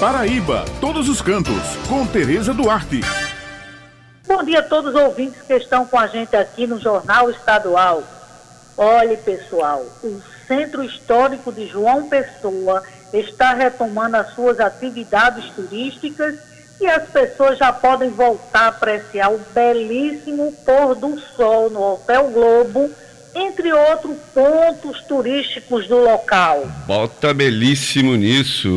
Paraíba, todos os cantos, com Tereza Duarte. Bom dia a todos os ouvintes que estão com a gente aqui no Jornal Estadual. Olhe, pessoal, o Centro Histórico de João Pessoa está retomando as suas atividades turísticas e as pessoas já podem voltar a apreciar o belíssimo pôr do sol no Hotel Globo entre outros pontos turísticos do local. Bota belíssimo nisso.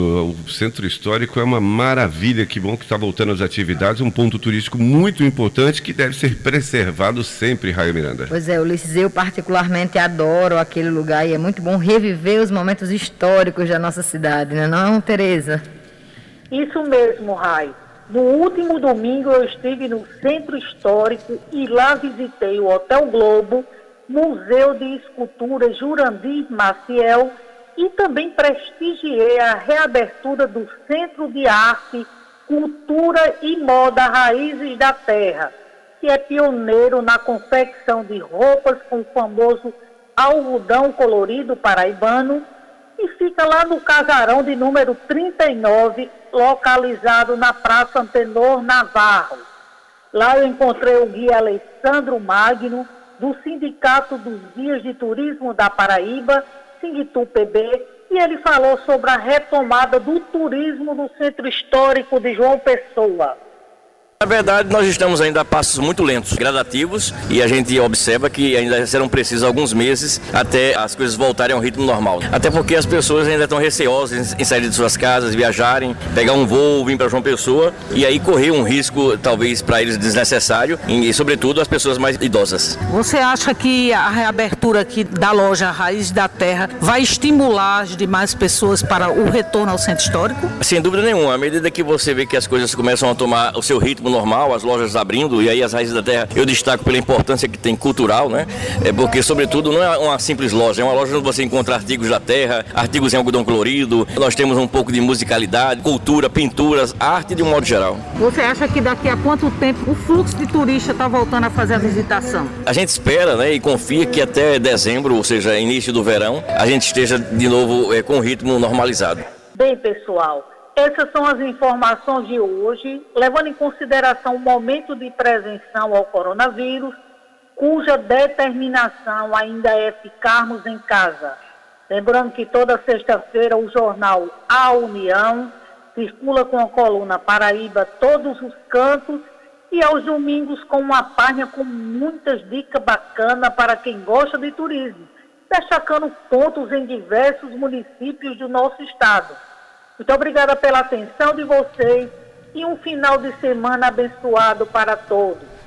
O centro histórico é uma maravilha. Que bom que está voltando às atividades. Um ponto turístico muito importante que deve ser preservado sempre, Raio Miranda. Pois é, Ulisses, eu particularmente adoro aquele lugar e é muito bom reviver os momentos históricos da nossa cidade, não é Tereza? Isso mesmo, Raio. No último domingo eu estive no centro histórico e lá visitei o Hotel Globo Museu de Escultura Jurandir Maciel e também prestigiei a reabertura do Centro de Arte, Cultura e Moda Raízes da Terra, que é pioneiro na confecção de roupas com o famoso algodão colorido paraibano e fica lá no casarão de número 39, localizado na Praça Antenor Navarro. Lá eu encontrei o guia Alessandro Magno, do Sindicato dos Guias de Turismo da Paraíba, Singtu-PB, e ele falou sobre a retomada do turismo no Centro Histórico de João Pessoa. Na verdade, nós estamos ainda a passos muito lentos, gradativos, e a gente observa que ainda serão precisos alguns meses até as coisas voltarem ao ritmo normal. Até porque as pessoas ainda estão receosas em sair de suas casas, viajarem, pegar um voo, vir para João Pessoa, e aí correr um risco, talvez, para eles desnecessário, e sobretudo as pessoas mais idosas. Você acha que a reabertura aqui da loja Raiz da Terra vai estimular as demais pessoas para o retorno ao centro histórico? Sem dúvida nenhuma. À medida que você vê que as coisas começam a tomar o seu ritmo normal, as lojas abrindo, e aí as raízes da terra eu destaco pela importância que tem cultural, né? É porque, sobretudo, não é uma simples loja, é uma loja onde você encontra artigos da terra, artigos em algodão colorido, nós temos um pouco de musicalidade, cultura, pinturas, arte de um modo geral. Você acha que daqui a quanto tempo o fluxo de turista está voltando a fazer a visitação? A gente espera, né, e confia que até dezembro, ou seja, início do verão, a gente esteja de novo é, com o ritmo normalizado. Bem, pessoal, essas são as informações de hoje, levando em consideração o momento de prevenção ao coronavírus, cuja determinação ainda é ficarmos em casa. Lembrando que toda sexta-feira o jornal A União circula com a coluna Paraíba todos os cantos e aos domingos com uma página com muitas dicas bacanas para quem gosta de turismo, destacando pontos em diversos municípios do nosso estado. Muito obrigada pela atenção de vocês e um final de semana abençoado para todos.